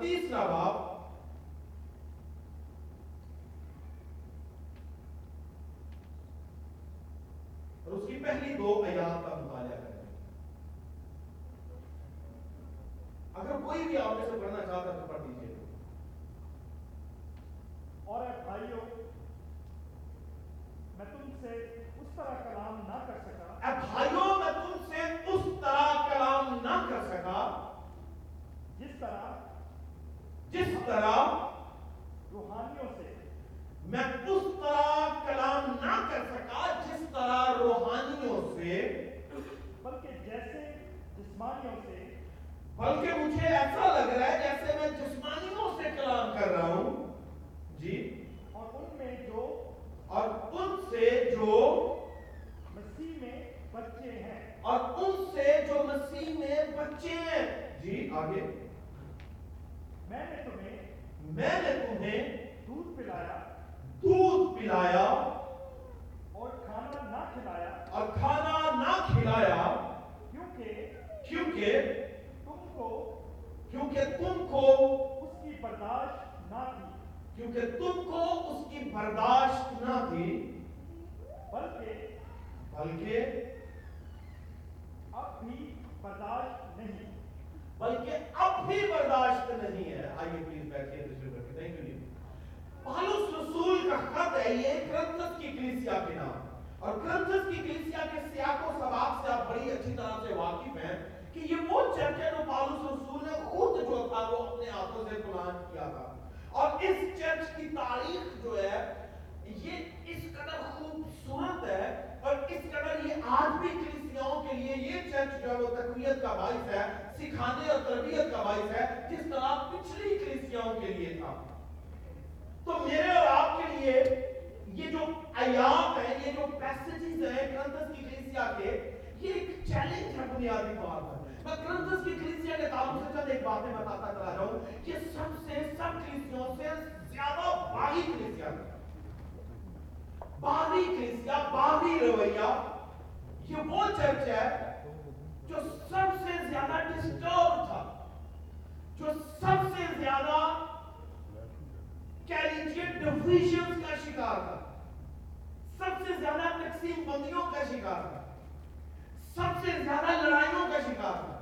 تیسرا باب اور اس کی پہلی دو آیات کا مطالعہ کریں اگر کوئی بھی آپ میں سے پڑھنا چاہتا ہے تو پڑھ دیجیے اور اے بھائیوں میں تم سے اس طرح کلام نہ کر سکا اے بھائیوں میں تم سے اس طرح کلام نہ کر سکا جس طرح جس طرح روحانیوں سے میں اس طرح کلام نہ کر سکا جس طرح روحانیوں سے بلکہ جیسے جسمانیوں سے بلکہ مجھے ایسا لگ رہا ہے جیسے میں جسمانیوں سے کلام کر رہا ہوں جی اور ان میں جو اور ان سے جو مسیح میں بچے ہیں اور ان سے جو مسیح میں بچے ہیں جی آگے میں نے تمہیں میں نے تمہیں دودھ پلایا دودھ پلایا اور کھانا نہ کھلایا اور کھانا نہ کھلایا کیونکہ کیونکہ تم کو کیونکہ تم کو اس کی برداشت نہ تھی کیونکہ تم کو اس کی برداشت نہ تھی بلکہ بلکہ اب بھی برداشت نہیں بلکہ اب بھی برداشت نہیں ہے آئیے پلیز بیٹھیے دوسرے بیٹھیے تھینک یو جی پالوس رسول کا خط ہے یہ کرنتس کی کلیسیا کے نام اور کرنتس کی کلیسیا کے سیاق و سباب سے آپ بڑی اچھی طرح سے واقف ہیں کہ یہ وہ چرچ ہے جو پالوس رسول نے خود جو تھا وہ اپنے ہاتھوں سے پلان کیا تھا۔ اور اس چرچ کی تاریخ جو ہے، یہ اس قدر خوبصورت ہے اور اس قدر یہ آج بھی کلیسیاؤں کے لیے یہ چرچ جو ہے وہ تقویت کا باعث ہے، سکھانے اور تربیت کا باعث ہے، جس طرح پچھلی کلیسیاؤں کے لیے تھا۔ تو میرے اور آپ کے لیے یہ جو آیات ہیں، یہ جو پیسجز ہیں کرنتس کی کلیسیا کے، یہ ایک چیلنج ہے بنیادی طور پر۔ میں کرنتس کی کلیسیا کے تعلق سے چند ایک باتیں بتاتا چلا جاؤں۔ یہ سب سے سب کلیسیوں سے زیادہ باغی کلیسیا ہے باغی کلیسیا باغی رویہ، یہ وہ چرچ ہے جو سب سے زیادہ ڈسٹرب تھا، جو سب سے زیادہ کہہ لیجیے ڈویژنز کا شکار تھا سب سے زیادہ تقسیم بندیوں کا شکار تھا سب سے زیادہ لڑائیوں کا شکار تھا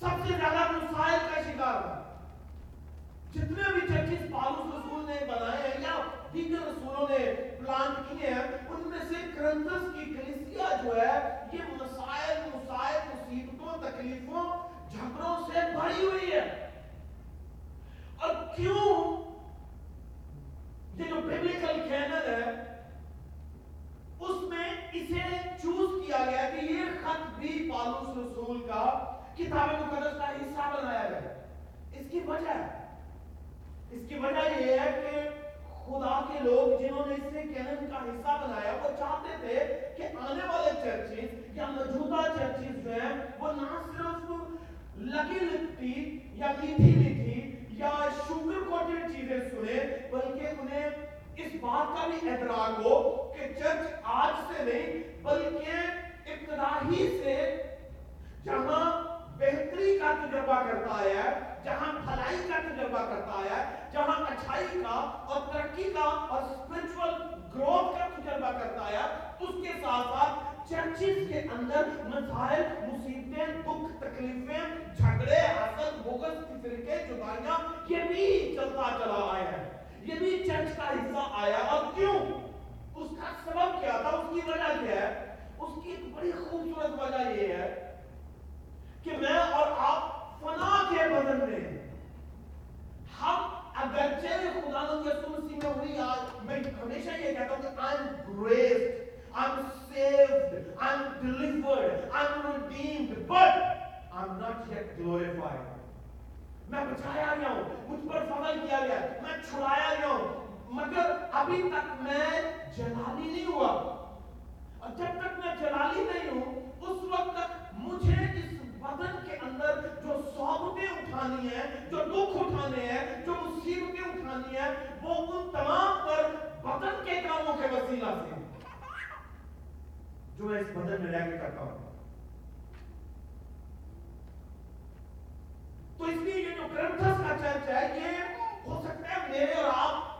سب سے زیادہ مسائل کا شکار تھا جتنے بھی چرچز پالوس رسول نے بنائے ہیں یا دیگر رسولوں نے پلان کیے ہیں ان میں سے کرنتس کی کلیسیا جو ہے یہ مسائل مسائل مصیبتوں تکلیفوں جھگڑوں سے بھری ہوئی ہے اور کیوں یہ جو بیبلیکل کینن ہے اس میں اسے چوز کیا گیا کہ یہ خط بھی پالوس رسول کا کتاب مقدس کا حصہ بنایا گیا۔ اس کی وجہ ہے اس کی وجہ یہ ہے کہ خدا کے لوگ جنہوں نے اسے کینن کا حصہ بنایا، وہ چاہتے تھے کہ آنے والے چرچز یا موجودہ چرچز جو ہیں، وہ نہ صرف لگی لگتی یا میٹھی میٹھی یا شوگر کوٹڈ چیزیں سنے بلکہ انہیں اس بات کا بھی ادراک ہو کہ چرچ آج سے نہیں، بلکہ ابتدا ہی سے جہاں بہتری کا تجربہ کرتا ہے، جہاں بھلائی کا تجربہ کرتا ہے، جہاں اچھائی کا اور ترقی کا اور اسپرچل گروتھ کا تجربہ کرتا ہے، اس کے ساتھ ساتھ چرچز کے اندر مسائل، مصیبتیں، دکھ، تکلیفیں، جھگڑے، حسد، بغض فرقے جدائیاں، یہ بھی چلتا چلا آیا ہے۔ یہ بھی چرچ کا حصہ آیا اور کیوں؟ اس کا سبب کیا تھا؟ اس کی وجہ کیا ہے؟ اس کی ایک بڑی خوبصورت وجہ یہ ہے کہ میں اور آپ فنا کے بدن میں ہم اگرچہ خدا نو یسوع مسیح میں ہوئی، آج میں ہمیشہ یہ کہتا ہوں کہ I am graced I'm saved I'm delivered I'm redeemed but I'm not yet glorified. میں بچایا گیا ہوں مجھ پر فضل کیا گیا میں چھڑایا گیا ہوں مگر ابھی تک میں جلالی نہیں ہوا اور جب تک میں جلالی نہیں ہوں اس وقت تک مجھے اس بدن کے اندر جو صحبتیں اٹھانی ہیں جو دکھ اٹھانے ہیں جو مصیبتیں اٹھانی ہیں وہ ان تمام پر بدن کے کاموں کے وسیلہ سے جو میں اس بدن میں رہ کے کرتا ہوں۔ تو اس لیے یہ جو گرنتھس کا چرچ ہے یہ ہو سکتا ہے میرے اور آپ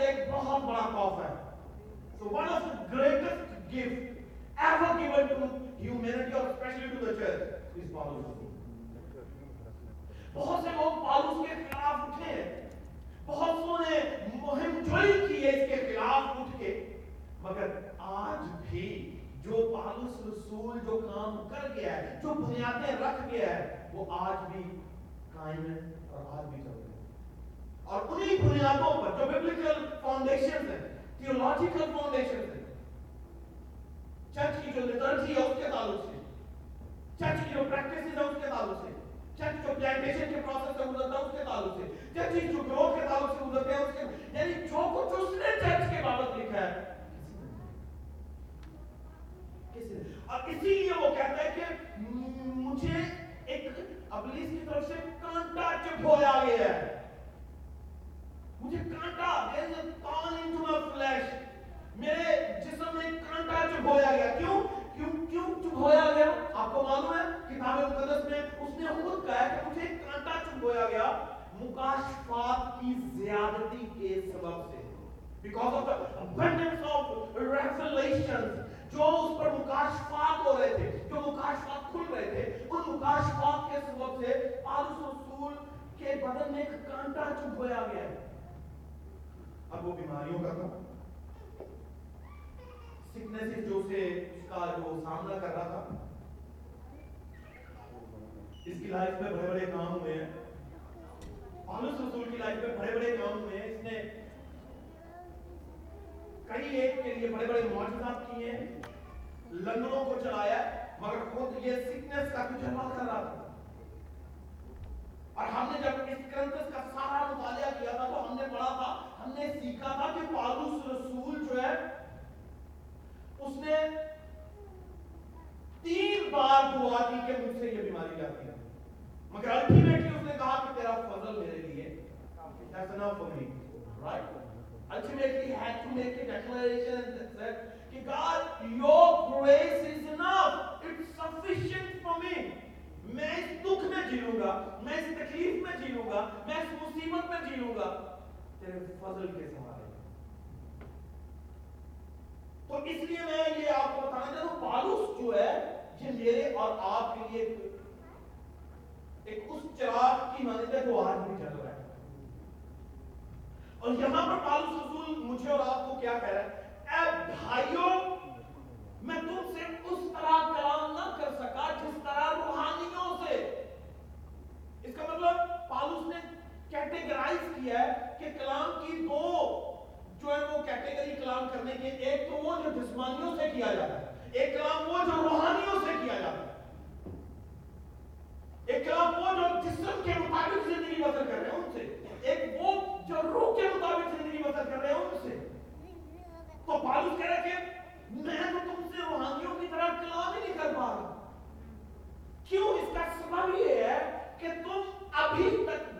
لیے ایک بہت بڑا خوف ہے۔ So one of the greatest gift ever given to humanity اور اسپیشلی ٹو دا چرچ از پالوس بہت سے لوگ پالوس کے خلاف اٹھے ہیں۔ بہت سو نے مہم جوئی کی ہے اس کے خلاف اٹھ کے۔ مگر آج بھی جو پالوس رسول جو کام کر گیا ہے، جو بنیادیں رکھ گیا ہے، وہ آج بھی قائم ہے اور آج بھی چل اور انہی بنیادوں پر جو بیبلیکل فاؤنڈیشن ہیں تھیولوجیکل فاؤنڈیشن ہیں چرچ کی جو لٹرجی ہے اس کے تعلق سے چرچ کی جو پریکٹسز ہے اس کے تعلق سے چرچ جو پلانٹیشن کے پروسیس سے گزرتا ہے اس کے تعلق سے چرچ جو گروتھ کے تعلق سے گزرتا ہے اس کے یعنی جو کچھ اس نے چرچ کے بابت لکھا ہے اور اسی لیے وہ کہتا ہے کہ مجھے ایک ابلیس کی طرف سے کانٹا چپ ہو گیا ہے. مجھے کانٹا فلیش میرے جسم میں کانٹا چبھویا گیا۔ کیوں؟ کیوں کیوں چبھویا گیا؟ آپ کو معلوم ہے، کتاب مقدس میں اس نے خود کہا کہ مجھے کانٹا چبھویا گیا۔ مکاشفات کی زیادتی کے سبب سے۔ Because of abundance of revelations جو اس پر مکاشفات ہو رہے تھے، جو مکاشفات کھل رہے تھے، ان مکاشفات کے سبب سے پالس رسول کے بدن میں ایک کانٹا چبھویا گیا ہے۔ اب وہ بیماریوں کا کام سکنس جو سے اس کا جو سامنا کر رہا تھا۔ اس کی لائف میں بڑے بڑے کام ہوئے ہیں۔ پالوس رسول کی لائف میں بڑے بڑے کام ہوئے ہیں۔ اس نے کئی ایک کے لیے بڑے بڑے معجزات کیے ہیں۔ لنگڑوں کو چلایا مگر خود یہ سکنس کا کچھ تجربہ کر رہا تھا۔ اور ہم نے جب اس کرنتس کا سارا مطالعہ کیا تھا تو ہم نے پڑھا تھا ہم نے سیکھا تھا کہ پالوس رسول جو ہے، اس نے تین بار دعا کی کہ مجھ سے یہ بیماری جاتی ہے۔ مگر الٹیمیٹلی اس نے کہا کہ تیرا فضل میرے لیے۔ That's enough for me. Right? ultimately he had to make a declaration said کہ God your grace is enough. It's sufficient for me. میں اس دکھ میں جیوں گا، میں اس تکلیف میں جیوں گا، میں اس مصیبت میں جیوں گا۔ تیرے فضل کے سہارے تو اس لیے میں یہ آپ کو بتانا چاہتا ہوں پالوس جو ہے، یہ میرے اور آپ کے لیے ایک اس چراغ کی مانند ہے جو آج بھی جل رہا ہے۔ اور یہاں پر پالوس رسول مجھے اور آپ کو کیا کہہ رہا ہے؟ اے بھائیوں میں تم سے اس طرح کلام نہ کر سکا جس طرح روحانیوں سے۔ اس کا مطلب پالوس نے کیٹیگرائز کیا ہے کہ کلام کی دو جو ہے وہ کیٹیگری کلام کرنے کے ایک تو وہ جو جسمانیوں سے کیا جاتا ہے ایک کلام وہ جو روحانیوں سے کیا جاتا ہے ایک کلام وہ جو جسم کے مطابق زندگی بسر کر رہے ہیں ان سے ایک وہ جو روح کے مطابق زندگی بسر کر رہے ہیں ان سے تو پالوس کہہ رہے کہ میں تو تم سے روحانیوں کی طرح کلام ہی نہیں کر پا رہا کیوں اس کا سبب یہ ہے کہ تم ابھی تک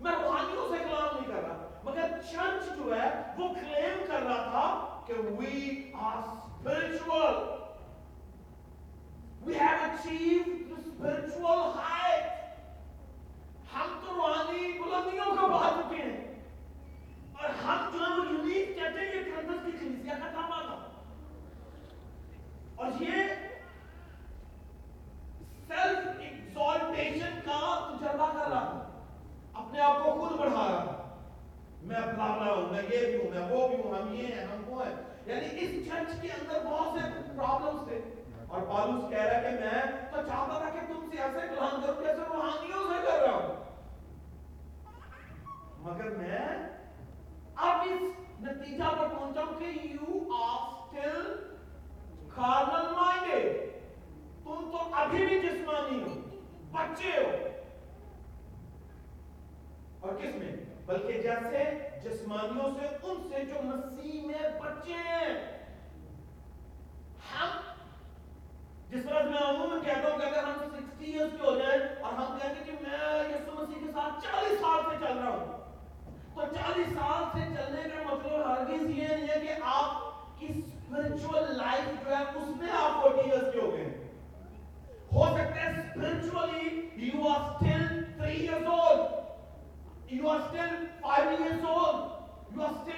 میں روحانیوں سے کلام نہیں کر رہا مگر چرچ جو ہے وہ کلیم کر رہا تھا کہ we are spiritual. We have achieved the spiritual height. ہم تو روحانی بلندیوں کو پا چکے ہیں اور ہم جو ہے وہ یونیک کہتے ہیں یہ کرنس کی کلیسیا کا دعویٰ تھا اور یہ سیلف ایکزالٹیشن کا تجربہ کر رہا تھا اپنے آپ کو خود بڑھا رہا تھا میں فلانا ہوں، میں یہ بھی ہوں، میں وہ بھی ہوں، ہم یہ ہیں، ہم وہ ہیں۔ یعنی اس چرچ کے اندر بہت سے پرابلمس تھے۔ اور پالوس کہہ رہا ہے کہ میں تو چاہتا تھا کہ تم سے ایسے کلام کروں جیسے روحانیوں سے کر رہا ہوں۔ مگر میں اب اس نتیجہ پر پہنچا ہوں کہ you are still carnal minded تم تو ابھی بھی جسمانی ہو۔ بچے ہو۔ اور کس میں؟ بلکہ جیسے جسمانیوں سے، ان سے جو مسیح میں بچے ہیں۔ ہم جس طرح میں عموماً کہتا ہوں کہ اگر ہم سکسٹی ایئرس کے ہو جائیں اور ہم کہیں گے کہ میں یسو مسیح کے ساتھ چالیس سال سے چل رہا ہوں۔ تو چالیس سال سے چلنے کا مطلب ہرگز یہ نہیں ہے کہ آپ کی اسپرچل لائف جو ہے، اس میں آپ فورٹی ایئرس کے ہو گئے ہو سکتا ہے spiritually you are still three years old you are still five years old you are still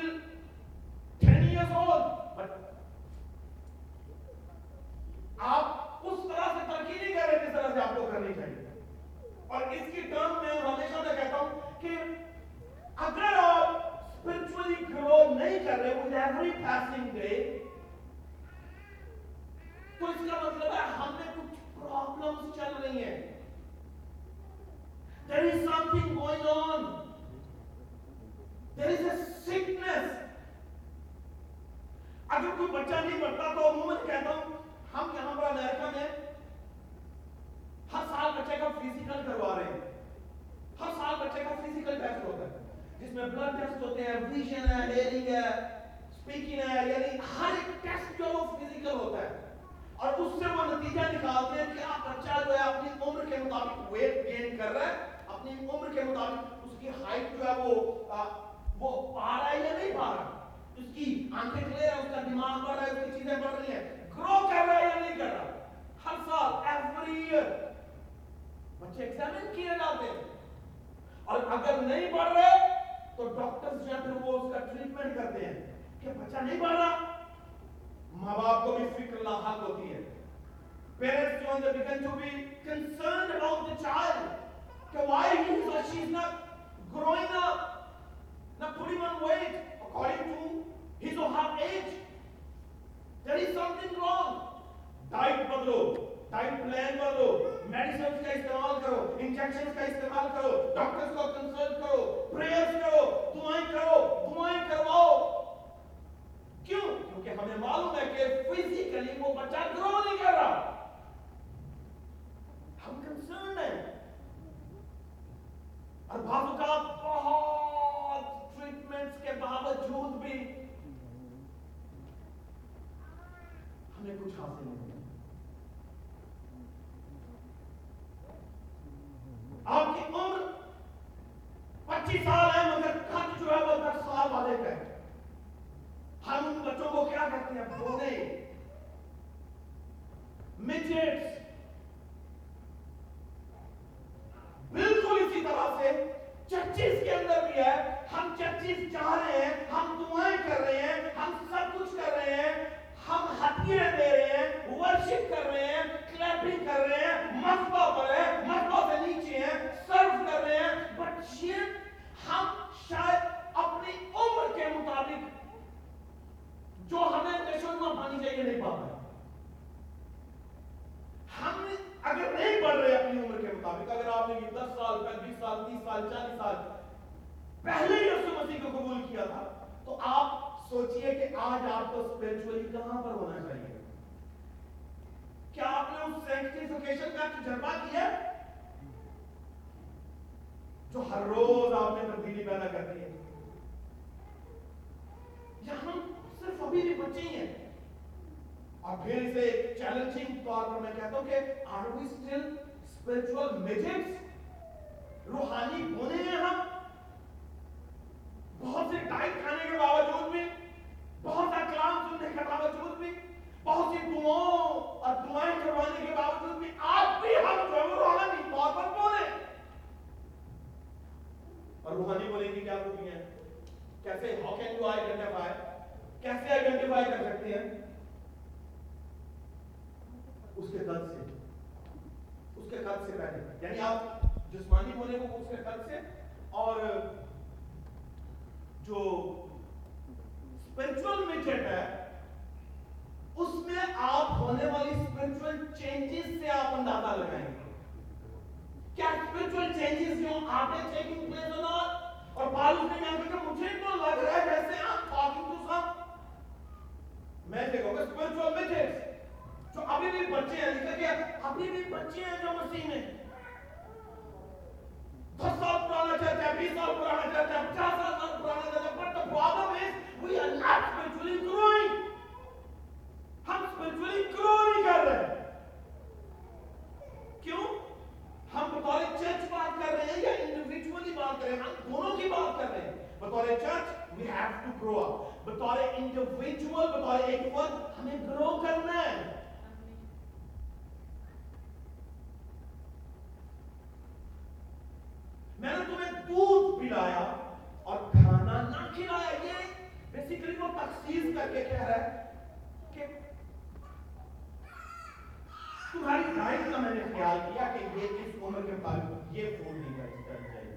یہ پھول نہیں بچتا جائے۔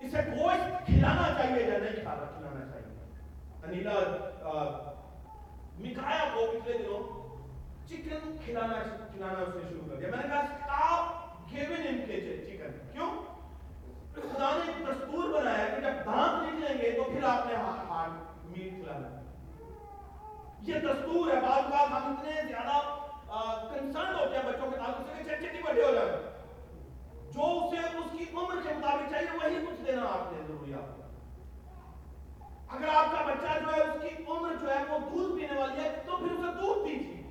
اسے گوشت کھلانا چاہیے یا نہیں کھانا، کھلانا چاہیے۔ انیلا مکھایا کو پچھلے دنوں چکن کھلانا کھلانا اسے شروع کر دیا۔ میں نے کہا سٹاپ گیون ان کے چے چکن۔ کیوں؟ خدا نے ایک دستور بنایا کہ جب دانت نکلیں گے تو پھر آپ نے ہاتھ ہاتھ میٹ کھلانا۔ یہ دستور ہے۔ بعض بعض ہم اتنے زیادہ کنسرن ہوتے ہیں بچوں کے تعلق سے کہ چچے بڑے ہو جائیں۔ جو اسے اس کی عمر کے مطابق چاہیے، وہی کچھ دینا آپ نے ضروریات اگر آپ کا بچہ جو ہے، اس کی عمر جو ہے، وہ دودھ پینے والی ہے، تو پھر اسے دودھ دیجیے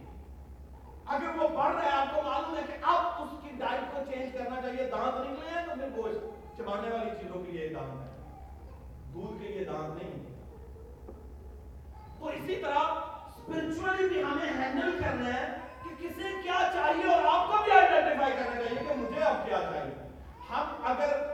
اگر وہ بڑھ رہا ہے، آپ کو معلوم ہے کہ اب اس کی ڈائٹ کو چینج کرنا چاہیے، دانت نکلے ہیں، تو پھر گوشت چبانے والی چیزوں کے لیے دانت ہے۔ دودھ کے لیے دانت نہیں تو اسی طرح اسپرچولی بھی ہمیں ہینڈل کرنا ہے۔ کسے کیا چاہیے اور آپ کو بھی آئیڈینٹیفائی کرنا چاہیے کہ مجھے اب کیا چاہیے۔ ہم اگر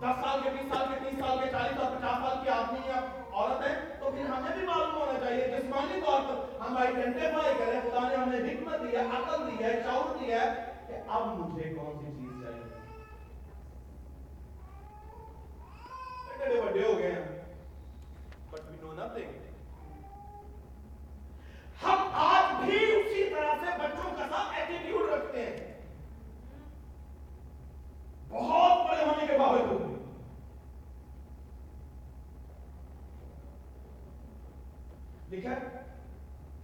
دس سال کے، بیس سال کے، تیس سال کے، چالیس اور پچاس سال کی آدمی یا عورت ہے تو پھر ہمیں بھی معلوم ہونا چاہیے، جسمانی طور پر ہم آئیڈینٹیفائی کریں۔ خدا نے ہمیں حکمت دی ہے، عقل دی ہے، شعور دی ہے کہ اب مجھے کون سی چیز چاہیے۔ بڑے ہو گئے ہیں۔ بٹ وی نو نتھنگ ہم آج بھی اسی طرح سے بچوں کا ساتھ ایٹیٹیوڈ رکھتے ہیں۔ بہت بڑے ہونے کے باوجود لکھا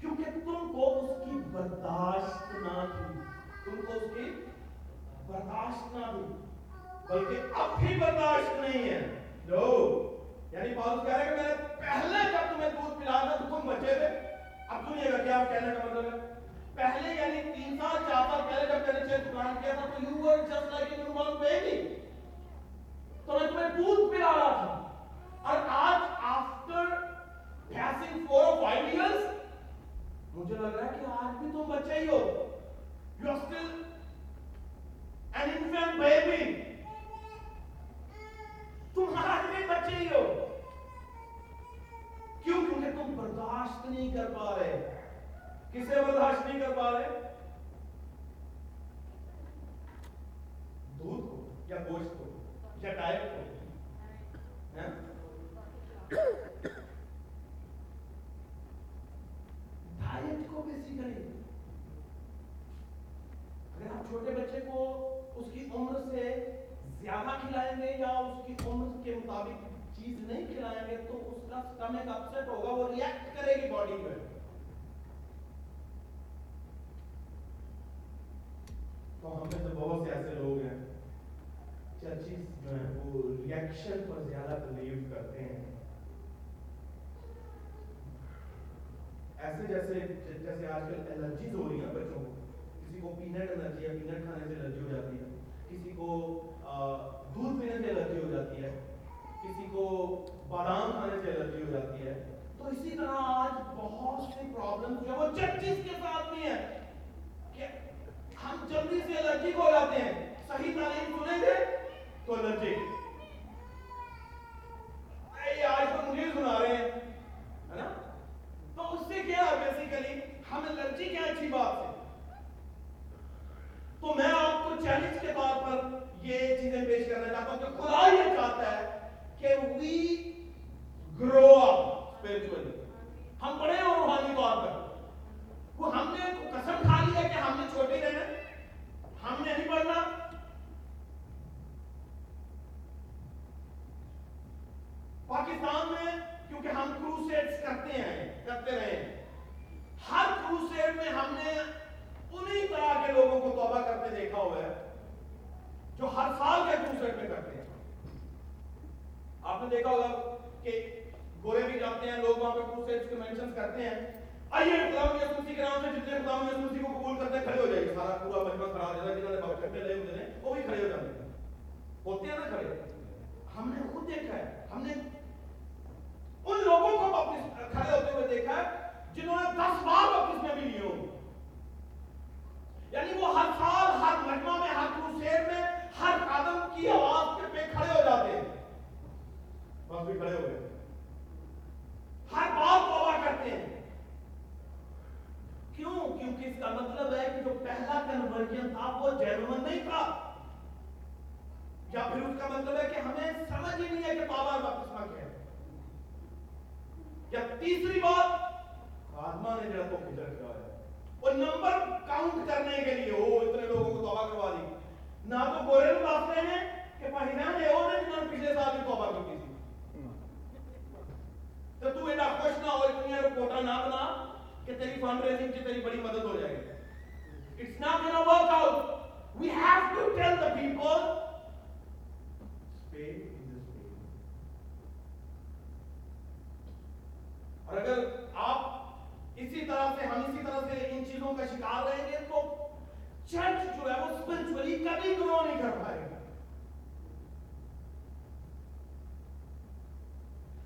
کیونکہ تم کو اس کی برداشت نہ تھی تم کو اس کی برداشت نہ تھی بلکہ اب بھی برداشت نہیں ہے۔ جو یعنی بہت کہہ رہے کہ میں نے پہلے جب تمہیں دودھ پلا تھا تو تم بچے تھے۔ اب سنیے گا، کیا کہنے کا مطلب ہے؟ پہلے یعنی تین سال، چار سال پہلے جب میں نے چیز پلان کیا تھا تو you were just like you were baby تو میں تمہیں دودھ پلا رہا تھا۔ اور آج آفٹر پیسنگ فور اور فائیو ایئرز مجھے لگ رہا ہے کہ آج بھی تم بچے ہی ہو۔ You are still an infant baby تم آج بھی بچے ہی ہو۔ کیوں کیونکہ تم برداشت نہیں کر پا رہے؟ کسے برداشت نہیں کر پا رہے؟ دودھ کو یا گوشت کو یا ہاں؟ ڈائٹ کو ڈائٹ کو بیسیکلی اگر آپ چھوٹے بچے کو اس کی عمر سے زیادہ کھلائیں گے یا اس کی عمر کے مطابق چیز نہیں کھلائیں گے تو اس کم سے کم ایک اپسٹ ہوگا، وہ ریئیکٹ کرے گی باڈی پہ۔ تو ہم میں تو بہت سے ایسے لوگ ہیں چرچز میں وہ ریئیکشن پر زیادہ بلیو کرتے ہیں۔ ایسے جیسے جیسے آج کل الرجیز ہو رہی ہیں بچوں کو۔ کسی کو پینٹ الرجی ہے پینٹ کھانے سے الرجی ہو جاتی ہے۔ کسی کو دودھ پینے سے الرجی ہو جاتی ہے۔ کسی کو آرام آنے سے الرجی ہو جاتی ہے۔ تو اسی طرح آج بہت سی پرابلم جو نمبر کاؤنٹ کرنے کے لیے وہ اتنے لوگوں کو توبہ کروا دی نہ تو گورے لوگ مقابلے ہیں کہ پہنا نے اور نے جنہوں پچھلے سال بھی توبہ کی تھی تو تو ایڈا خوش نہ ہو اتنی ایڈا کوٹا نہ بنا کہ تیری فان ریزنگ کی تیری بڑی مدد ہو جائے گی it's not gonna work out we have to tell the people space in this اور اگر آپ اسی طرح سے ہم اسی طرح سے ان چیزوں کا شکار رہیں گے تو چرچ جو ہے وہ اسپرچولی کبھی گرو نہیں کر پائے گا۔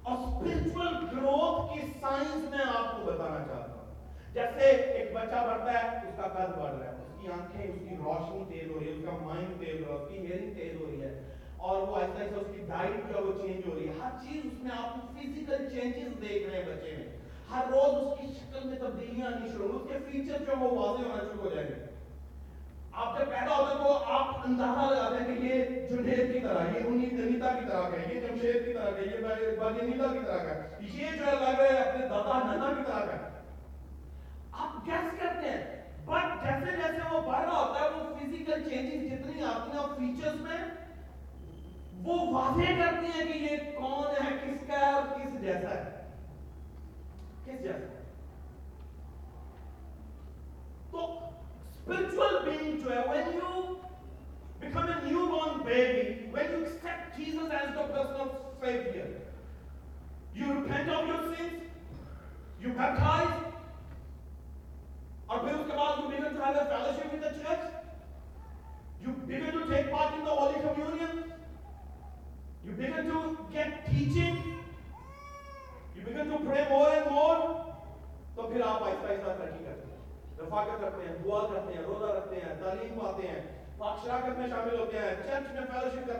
اور اسپرچل گروتھ کی سائنس میں آپ کو بتانا چاہتا ہوں۔ جیسے ایک بچہ بڑھتا ہے، اس کا قد بڑھ رہا ہے، اس کی آنکھیں، اس کی روشنی تیز ہو رہی ہے، اس کا مائنڈ تیز ہو رہا ہے، اس کی ہیئرنگ تیز ہو رہی ہے۔ اور وہ آہستہ آہستہ اس کی ڈائٹ جو ہے وہ چینج ہو رہی ہے۔ ہر چیز اس میں آپ فزیکل چینجز دیکھ رہے ہیں بچے میں۔ ہر روز اس کی شکل میں تبدیلیاں آنی شروع اس کے فیچر جو وہ واضح ہونا شروع ہو جائیں گے۔ آپ جب پیدا ہوتے تو آپ اندازہ لگاتے ہیں کہ یہ جنید کی طرح ہے یہ انیتا کی طرح کا ہے، یہ جمشید کی طرح کا ہے، یہ باجنیتا کی طرح کا ہے۔ یہ جو لگ رہا ہے اپنے دادا نانا کی طرح کا ہے۔ آپ گیس کرتے ہیں بٹ جیسے جیسے وہ بڑھ رہا ہوتا ہے، وہ فزیکل چینجز جتنی آتی ہیں فیچرز میں وہ واضح کرتی ہیں کہ یہ کون ہے، کس کا ہے اور کس جیسا ہے۔ کس جیسا تو اسپرچل بینگ جو ہے when you become a new born baby when you accept as the personal saviour you repent your you baptize کا شکر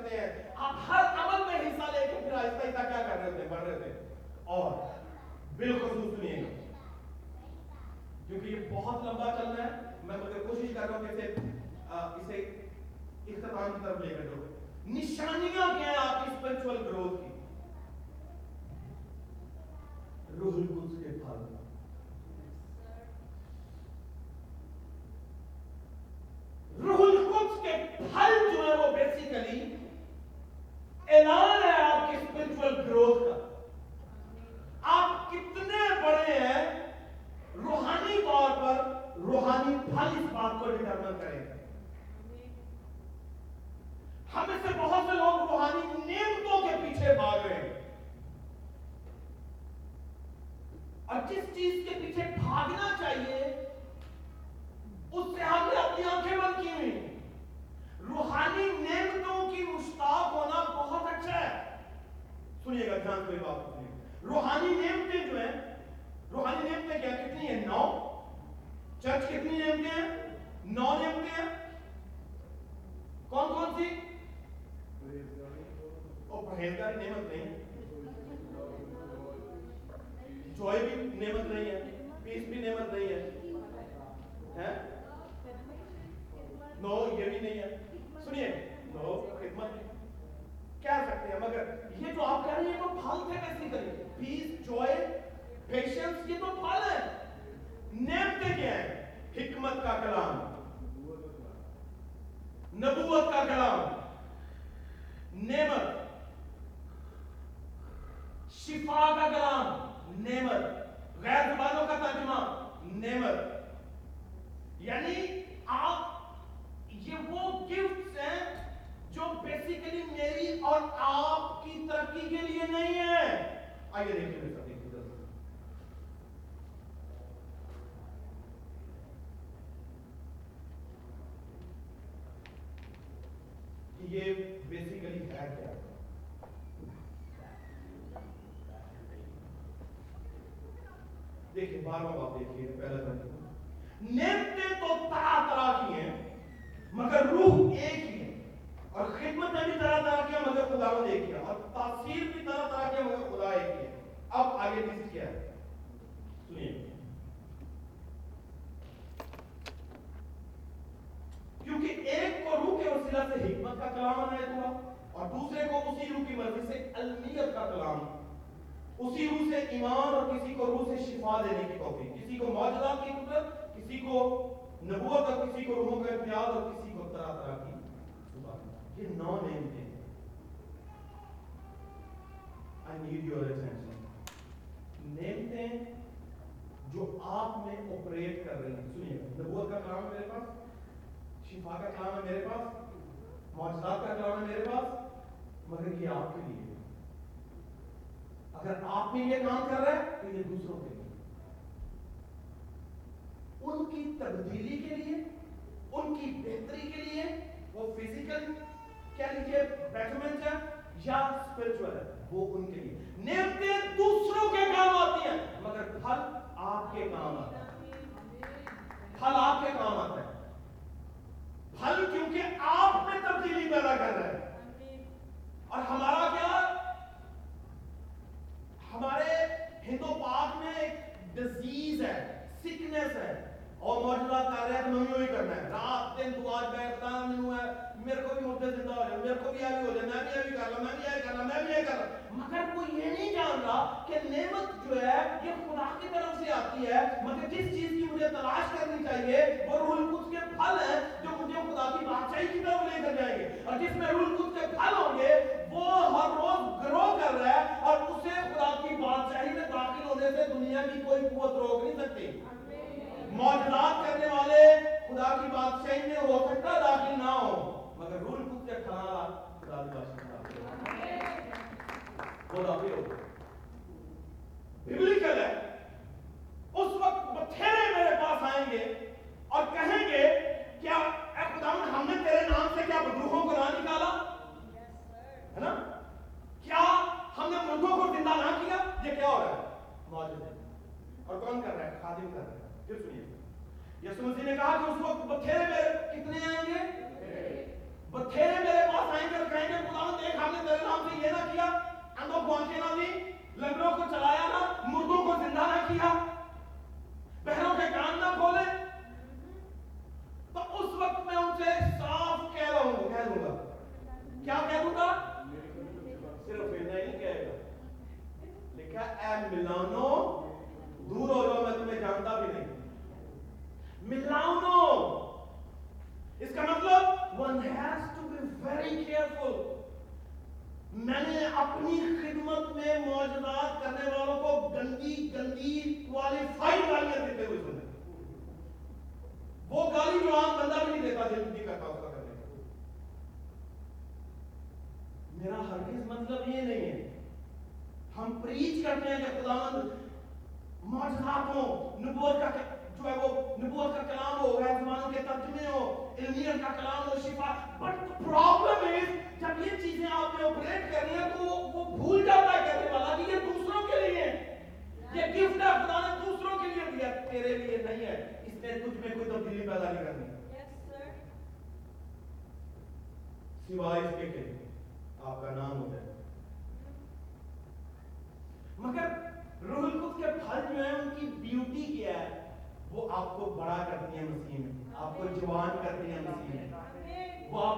جوئی بھی نعمت نہیں ہے، پیس بھی نعمت نہیں ہے۔ نو، یہ بھی نہیں ہے۔ سنیے، نو خدمت کہہ سکتے ہیں؟ مگر یہ جو آپ کہہ رہے ہیں، یہ تو پھل تھے کیسے کریں پیس جوئے پیشنس یہ تو پھل ہے نعمت کیا ہے حکمت کا کلام۔ نبوت کا کلام۔ نعمت۔ شفا کا کلام۔ نیمر غیر زبانوں کا ترجمہ. نیمر یعنی آپ یہ وہ گفٹس ہیں جو بیسیکلی میری اور آپ کی ترقی کے لیے نہیں ہے آئیے دیکھیں میرے ساتھ یہ بیسیکلی ہے کیا؟ دیکھیں بارہواں باپ دیکھیے، پہلا درجہ نیتیں تو طرح طرح کی ہیں، مگر روح ایک ہی ہے۔ اور خدمتیں بھی طرح طرح کیا، مگر خدا ایک ہی ہے اور تاثیر بھی طرح طرح کیا، مگر خدا ایک ہی ہے۔ اب آگے لسٹ کیا ہے؟ سنیے۔ کیونکہ ایک کو روح کے وسیلہ سے حکمت کا کلام عنایت ہوا، اور دوسرے کو اسی روح کی مرضی سے علمیت کا کلام ہوا اسی روح سے ایمان اور کسی کو روح سے شفا دینے کی توفیق، کسی کو معجزات کی قدرت، کسی کو نبوت اور کسی کو روحوں کا امتیاز اور کسی کو طرح طرح کی یہ نو نیم تھے آئی نیڈ یور اٹینشن نعمتیں جو آپ میں آپریٹ کر رہے ہیں۔ سنیے، نبوت کا کلام ہے میرے پاس، شفا کا کلام ہے میرے پاس، معجزات کا کلام ہے میرے پاس، مگر یہ آپ کے لیے۔ اگر آپ کے لیے کام کر رہا ہے تو یہ دوسروں کے لیے۔ ان کی تبدیلی کے لیے، ان کی بہتری کے لیے وہ فزیکل کیا لیجیے بیٹرمنٹ ہے یا اسپرچل ہے، وہ ان کے لیے۔ نیمتیں دوسروں کے کام آتی ہیں، مگر پھل آپ کے کام آتا ہے پھل آپ کے کام آتا ہے پھل کیونکہ آپ میں تبدیلی پیدا کر رہے ہیں۔ اور ہمارا کیا؟ ہمارے ہندو پاک میں ایک ڈیزیز ہے سکنس ہے۔ اور موجودہ کر رہے ہیں تو ہمیں وہی کرنا ہے۔ رات دن دعا بیٹھتا نہیں ہوا ہے۔ میرے کو بھی مردے زندہ ہو جائے میرے کو بھی آئی ہو جائے میں بھی آئی کر رہا میں بھی آئی کر رہا میں بھی آئی کر رہا مگر وہ یہ نہیں جان رہا کہ نعمت جو ہے یہ خدا کی طرف سے آتی ہے مگر جس چیز کی مجھے تلاش کرنی چاہیے وہ روح القدس کے پھل ہیں جو مجھے خدا کی بادشاہی کی طرف لے کر جائیں گے اور جس میں روح القدس کے پھل ہوں گے وہ ہر روز گرو کر رہا ہے اور اسے خدا کی بادشاہی میں داخل ہونے سے دنیا کی کوئی قوت روک نہیں سکتی معجزات کرنے والے خدا کی بادشاہی میں ہو سکتا داخل نہ ہو 진짜 라는 말씀입니다. 뭐라고요? ببلیکل ہے اس وقت وہ ٹھہرے میرے پاس آئیں گے اور کہیں گے کیا اے کو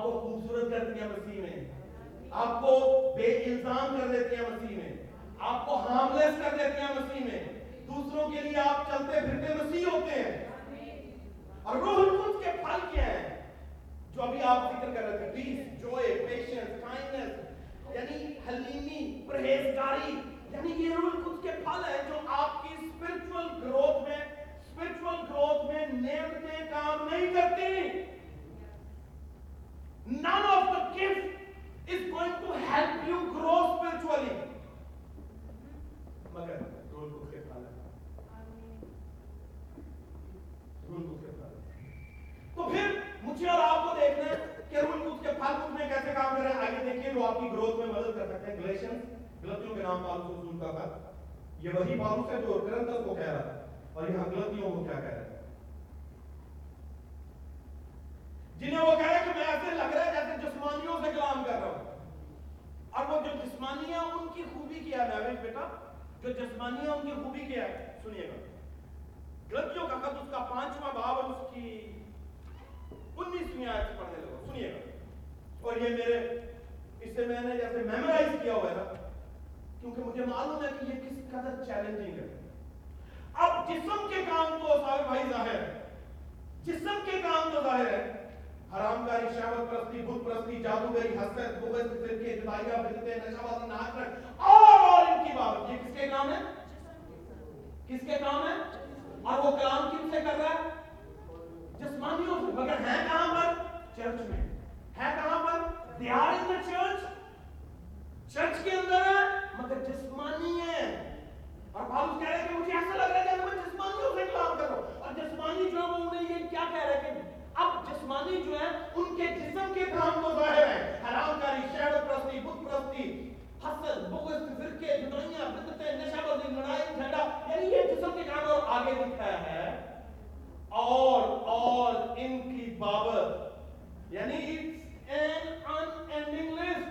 آپ کو خوبصورت کرتی ہیں مسیح میں آپ کو بے الزام کر دیتی ہیں مسیح میں آپ کو ہارملیس کر دیتی ہیں مسیح میں دوسروں کے لیے آپ چلتے پھرتے مسیح ہوتے ہیں۔ اور روح القدس کے پھل کیا ہیں؟ جو ابھی آپ ذکر کر رہے تھے پیس جوئے پیشنس کائنڈنس یعنی حلیمی، پرہیزگاری۔ یعنی یہ روح القدس کے پھل ہیں جو آپ کی اسپرچول گروتھ میں اسپرچول گروتھ میں نعمتیں کام نہیں کرتی none of the gift is going to help you grow spiritually. مگر روح القدس کے پھل ہیں روح القدس کے پھل ہیں تو پھر مجھے اور آپ کو دیکھنا ہے کہ روح القدس کے پھل مجھ میں کیسے کام کر رہے ہیں آئیے دیکھیے جو آپ کی گروتھ میں مدد کر سکتے ہیں گلیشنز غلطیوں کے نام پالوس رسول کا تھا یہ وہی پالوس ہے جو کرنتس کو کہہ رہا تھا اور یہاں غلطیوں کو کیا کہہ رہا ہے جنہیں وہ کہہ رہا ہے کہ میں ایسے لگ رہا ہے جیسے جسمانیوں سے کلام کر رہا ہوں۔ اور وہ جو جسمانی ہیں ان کی خوبی کیا ہے میں بیٹا، جو جسمانی ہیں ان کی خوبی کیا ہے، سنیے گا۔ غلطیوں کا خط اس کا پانچواں باب اور اس کی انیسویں آیت پڑھنے لگا۔ سنیے گا۔ اور یہ میرے، اس سے میں نے جیسے میمورائز کیا ہوا ہے کیونکہ مجھے معلوم ہے کہ یہ کس قدر چیلنجنگ ہے۔ اب جسم کے کام تو صاحب بھائی ظاہر ہے۔ جسم کے کام تو ظاہر ہے۔ حرام کاری شہوت پرستی بت پرستی جادوگری حسد بغض فرقے جدائیاں بدتیں نشہ بازی ناک رکھ اور اور ان کی بابت یہ کس کے کام ہے کس کے کام ہے اور وہ کلام کن سے کر رہا ہے جسمانیوں سے مگر ہیں کہاں پر چرچ میں ہے کہاں پر they are in the church church کے اندر ہے مگر جسمانی ہے اور پاولس کہہ رہے ہیں کہ مجھے ایسا لگ رہا ہے کہ میں جسمانیوں سے کلام کر رہا ہوں اور جسمانی جو ہے وہ انہیں یہ کیا کہہ رہے ہیں کہ اب جسمانی جو ہے ان کے جسم کے کام تو ظاہر ہیں حرام کاری شہر پرستی بت پرستی حسد بغض فرقے جدائیاں بدتیں نشہ بازی لڑائی جھگڑا یعنی یہ جسم کے کام اور آگے لکھا ہے اور اور ان کی بابت یعنی it's an unending list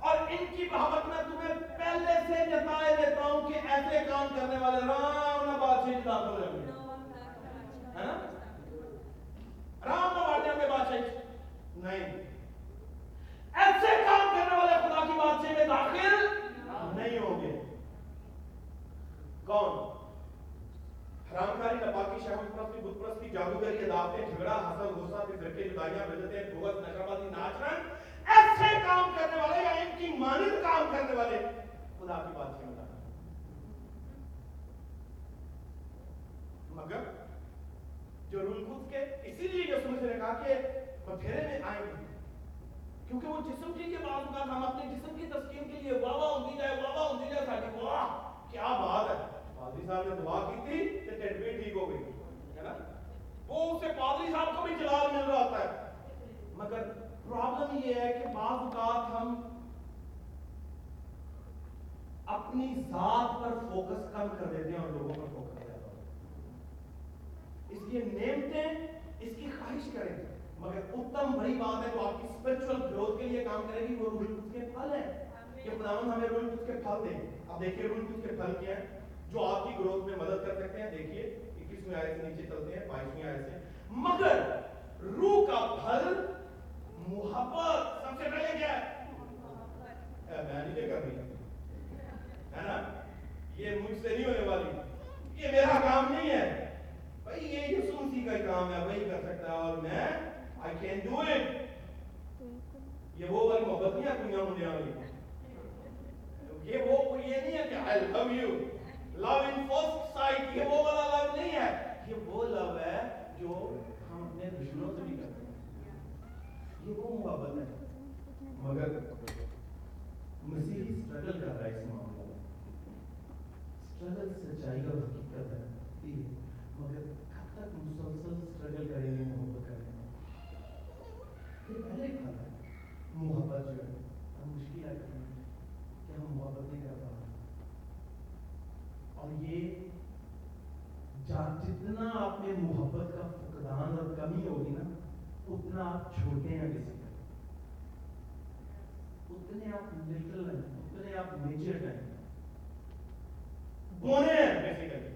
اور ان کی بابت میں تمہیں پہلے سے جتائے دیتا ہوں کہ ایسے کام کرنے والے رام نہ بادشاہ داخل ہوں گے ہے نا رام نہ بادشاہ کے بادشاہ نہیں ایسے کام کرنے والے خدا کی بادشاہ میں داخل نہیں ہوں گے کون حرام کاری نپاکی شہوت پرستی بت پرستی جادوگری عدالتیں جھگڑا حسد غصہ پھر فرقے جدائیاں بدتیں بغض نشہ بازی ناچ رنگ ایسے کام کرنے والے یا ان کی مانند کام کرنے والے خدا کی بات سے مدد مگر جو رول خود کے اسی لیے یسوع مسیح نے کہا کہ بپھیرے میں آئیں گے کیونکہ وہ جسم کی کے بعد اوقات ہم اپنے جسم کی تسکین کے لیے واہ واہ ہوتی جائے واہ واہ ہوتی جائے ساڑھی واہ کیا بات ہے پادری صاحب نے دعا کی تھی کہ ٹیٹ بھی ٹھیک ہو گئی ہے نا وہ اسے پادری صاحب کو بھی جلال مل رہا ہوتا ہے مگر پرابلم یہ ہے کہ بعض اوقات ہم اپنی ذات پر فوکس کم کر دیتے ہیں اور لوگوں پر فوکس زیادہ ہوتا لیے نعمتیں اس کی خواہش کریں۔ مگر اتم بڑی بات ہے جو آپ کی اسپرچل گروتھ کے لیے کام کرے گی وہ روح القدس کے پھل ہے کہ خداوند ہمیں روح القدس کے پھل دیں اب دیکھیے روح القدس کے پھل کیا ہیں۔ جو آپ کی گروتھ میں مدد کر سکتے ہیں دیکھیے اکیسویں آیت سے نیچے چلتے ہیں بائیسویں آیت سے۔ مگر روح کا پھل محبت۔ سب سے پہلے کیا ہے؟ میں نہیں لے کر رہی ہے نا؟ یہ مجھ سے نہیں ہونے والی۔ یہ میرا کام نہیں ہے۔ بھائی، یہ یسوع مسیح کا کام ہے، وہی کر سکتا ہے۔ اور میں، I can do it. یہ وہ والی محبت نہیں ہے دنیا منیا والی یہ وہ، یہ نہیں ہے کہ I love you. Love in first sight یہ وہ والا love نہیں ہے۔ یہ وہ love ہے جو ہم اپنے دشمنوں سے بھی کرتے ہیں۔ یہ وہ محبت ہے۔ مگر مسیحی اسٹرگل کر رہا ہے اس معاملے میں۔ اسٹرگل سچائی اور حقیقت ہے۔ مسلسل اسٹرگل کریں گے محبت کریں گے یہ پہلے کھانا ہے محبت جو ہے ہم مشکل آئی کریں کہ ہم محبت نہیں کر پا رہے اور یہ جتنا آپ میں محبت کا فقدان اور کمی ہوگی نا اتنا آپ چھوٹے ہیں کسی کا اتنے آپ لٹل ہیں اتنے آپ میچر ہیں بونے ہیں بیسیکلی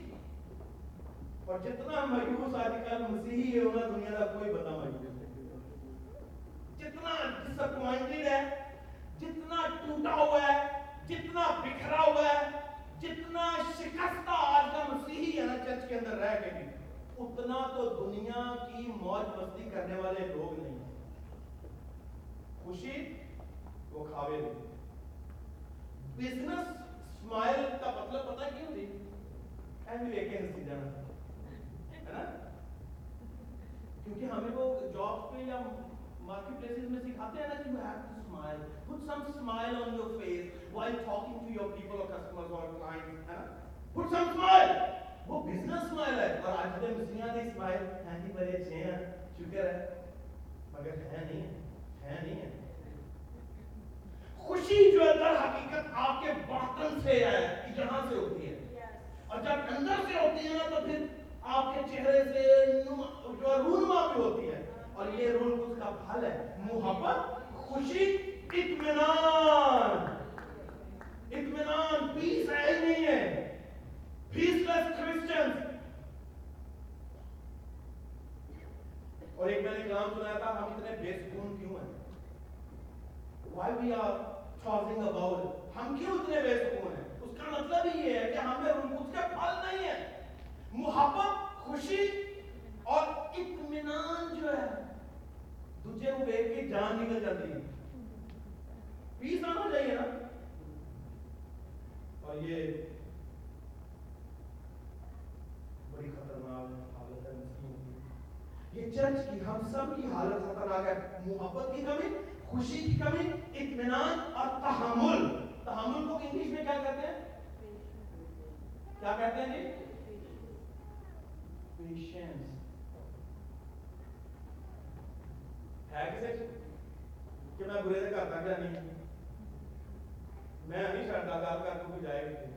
اور جتنا مایوس آج کل مسیحی ہے انہیں دنیا کا کوئی پتا مایوس جتنا ڈسپوائنٹڈ ہے، جتنا ٹوٹا ہوا ہے، جتنا بکھرا ہوا ہے، جتنا شکستہ آج کا مسیحی ہے نا چرچ کے اندر رہ کے اتنا تو دنیا کی موج مستی کرنے والے لوگ نہیں۔ خوشی وہ کھاوے نہیں۔ بزنس سمائل کا مطلب پتہ کیوں نہیں؟ اینڈ ویکینسی جانا۔ کیونکہ ہمیں وہ جاب پہ یا مارکیٹ پلیسز میں سکھاتے ہیں نا کہ you have to smile put some smile on your face while talking to your people اور کسٹمرز اور کلائنٹ ہے نا پٹ سم اسمائل وہ بزنس اسمائل ہے. اور آج کل مسلمان نے اسمائل ہیں کہ بڑے اچھے ہیں. شکر ہے. مگر ہے نہیں. ہے نہیں ہے. خوشی جو ہے حقیقت آپ کے باطن سے ہے یہاں سے ہوتی ہے. اور جب اندر سے ہوتی ہے نا تو پھر آپ کے چہرے سے جو رونما بھی ہوتی ہے، اور یہ رون اس کا پھل ہے، محبت، خوشی، اطمینان۔ اطمینان پیس ہے ہی نہیں ہے۔ پیس لیس کرسچن اور ایک میں نے کلام سنایا تھا، ہم اتنے بے سکون کیوں ہیں؟ Why we are talking about ہم کیوں اتنے بے سکون ہیں؟ اس کا مطلب ہی یہ ہے کہ ہمیں رنگوز کے پھل نہیں ہیں۔ محبت، خوشی اور اطمینان جو ہے، دوجے کو دیکھ کے جان نکل جاتی ہے۔ پیس آنا چاہیے نا۔ اور یہ بڑی خطرناک حالت ہے مسلموں کی۔ یہ چرچ کی ہم سب کی حالت خطرناک ہے۔ محبت کی کمی، خوشی کی کمی، اطمینان اور تحمل۔ تحمل کو انگلش میں کیا کہتے ہیں؟ کیا کہتے ہیں جی؟ Clinicians. ہے کسی کہ میں برے سے کرتا کیا نہیں میں نہیں چڑھتا گل کر کے کوئی جائے گی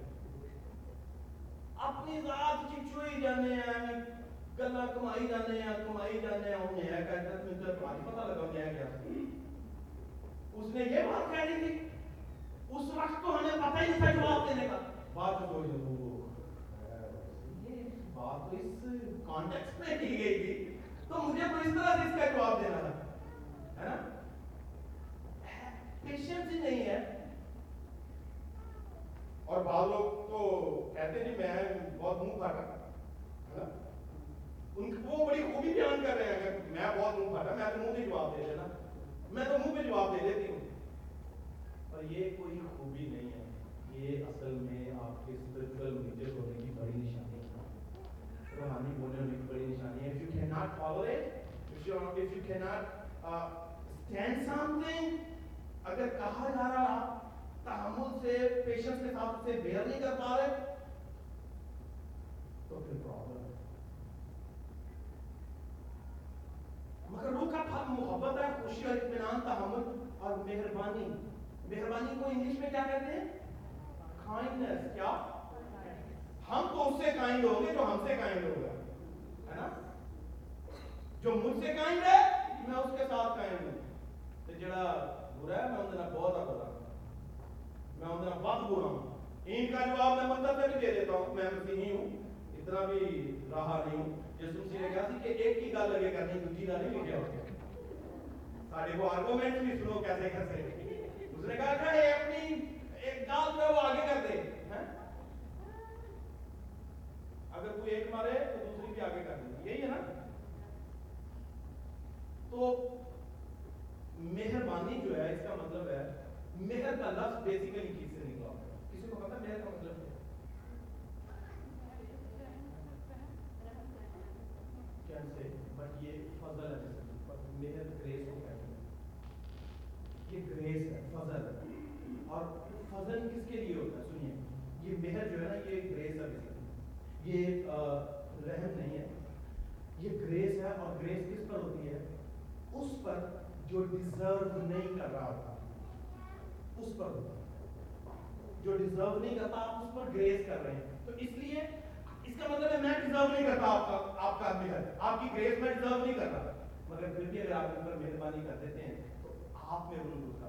اپنی ذات کی چوئی جانے ہیں گلا کمائی جانے ہیں کمائی جانے ہیں انہیں یہ کہتا ہے تمہیں تو پانی پتہ لگا ہوں یہ کیا اس نے یہ بات کہہ دی تھی اس وقت تو ہمیں پتہ ہی اس کا جواب دینے کا بات تو کوئی ضرور ہو بات تو اس کانٹیکس میں کی گئی تھی، تو مجھے کوئی اس طرح سے اس کا جواب دینا تھا پیشنس ہی نہیں ہے۔ اور بعض لوگ تو کہتے نہیں میں بہت منہ کاٹا ان وہ بڑی خوبی بیان کر رہے ہیں اگر میں بہت منہ کاٹا میں تو منہ پہ جواب دے دینا۔ میں تو منہ پہ جواب دے دیتی ہوں۔ پر یہ کوئی خوبی نہیں ہے۔ یہ اصل میں آپ کے اسپرچل میجر ہونے کی بڑی کہانی بولنے میں بڑی نشانی ہے if you cannot follow it if you if you cannot uh, stand something اگر کہا جا رہا تحمل سے پیشنس کے ساتھ اسے بیئر نہیں کر پا رہے تو پھر پرابلم ہے مگر روح کا پھل محبت ہے خوشی اور اطمینان تحمل اور مہربانی مہربانی کو انگلش میں کیا کہتے ہیں کائنڈنس کیا؟ ہم تو اس سے کائنڈ ہوں گے جو ہم سے کائنڈ ہوگا ہے نا؟ جو مجھ سے کائنڈ ہے میں اس کے ساتھ کائنڈ ہوں تو جڑا برا ہے، میں اندر بہت برا میں اندر بہت برا ہوں۔ ان کا جواب میں مطلب میں بھی دے دیتا ہوں۔ میں مسیحی ہوں۔ اتنا بھی رہا نہیں ہوں۔ جس مسیح نے کہا تھی کہ ایک ہی گل لگے کرنی، دوسری گل نہیں لگے ہوگی سارے وہ آرگومنٹ بھی سنو کیسے کیسے۔ اس نے کہا کہ اپنی ایک گال پر وہ آگے کر دے۔ اگر کوئی ایک مارے تو دوسری بھی آگے کر دیں یہی ہے نا؟ تو مہربانی جو ہے، اس کا مطلب ہے، مہر کا لفظ بیسیکلی کس سے نکلا؟ کسی کو پتا؟ مہر کا مطلب کیا سے بٹ یہ فضل ہے، مہر گریس کو کہتے ہیں۔ یہ گریس ہے، فضل۔ اور فضل کس کے لیے ہوتا ہے؟ سنیے، یہ مہر جو ہے نا، یہ گریس ہے یہ رحم نہیں ہے۔ یہ گریس ہے اور گریس کس پر ہوتی ہے؟ اس پر جو ڈیزرو نہیں کر رہا ہوتا۔ اس پر ہوتا۔ جو ڈیزرو نہیں کرتا، آپ اس پر گریس کر رہے ہیں۔ تو اس لیے اس کا مطلب ہے میں ڈیزرو نہیں کرتا آپ کا آپ کا مہر آپ کی گریس میں ڈیزرو نہیں کر رہا مگر پھر بھی اگر آپ ان پر مہربانی کر دیتے ہیں، تو آپ میں ان کا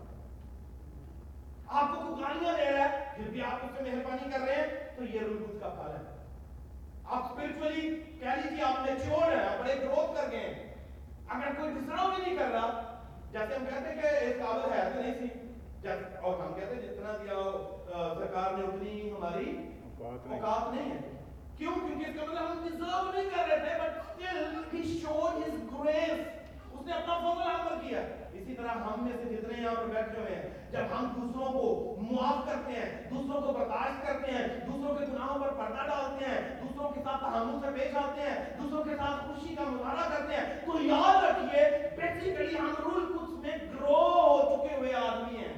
آپ کو کوئی گالیاں دے رہا ہے، پھر بھی آپ اس سے مہربانی کر رہے ہیں، تو یہ رول کا پھل ہے۔ آپ اسپرچولی کہہ لیجیے آپ میچور ہیں آپ بڑے گروتھ کر گئے ہیں۔ اگر کوئی ڈسرو بھی نہیں کر رہا جیسے ہم کہتے ہیں کہ اس قابل ہے تو نہیں سی۔ اور ہم کہتے ہیں جتنا دیا سرکار نے اتنی ہماری اوقات نہیں۔ ہے۔ کیوں؟ کیونکہ اس کا مطلب ہم ڈیزرو نہیں کر رہے تھے but still he showed his grace اس نے اپنا فضل عمل کیا۔ اسی طرح ہم میں سے جتنے یہاں پر بیٹھے ہوئے ہیں، جب ہم دوسروں کو معاف کرتے ہیں، دوسروں کو برداشت کرتے ہیں، دوسروں کے گناہوں پر پردہ ڈالتے ہیں، دوسروں کے ساتھ تحمل سے پیش آتے ہیں، دوسروں کے ساتھ خوشی کا مظاہرہ کرتے ہیں، تو یاد رکھیے بیسیکلی ہم رول کچھ میں گرو ہو چکے ہوئے آدمی ہیں۔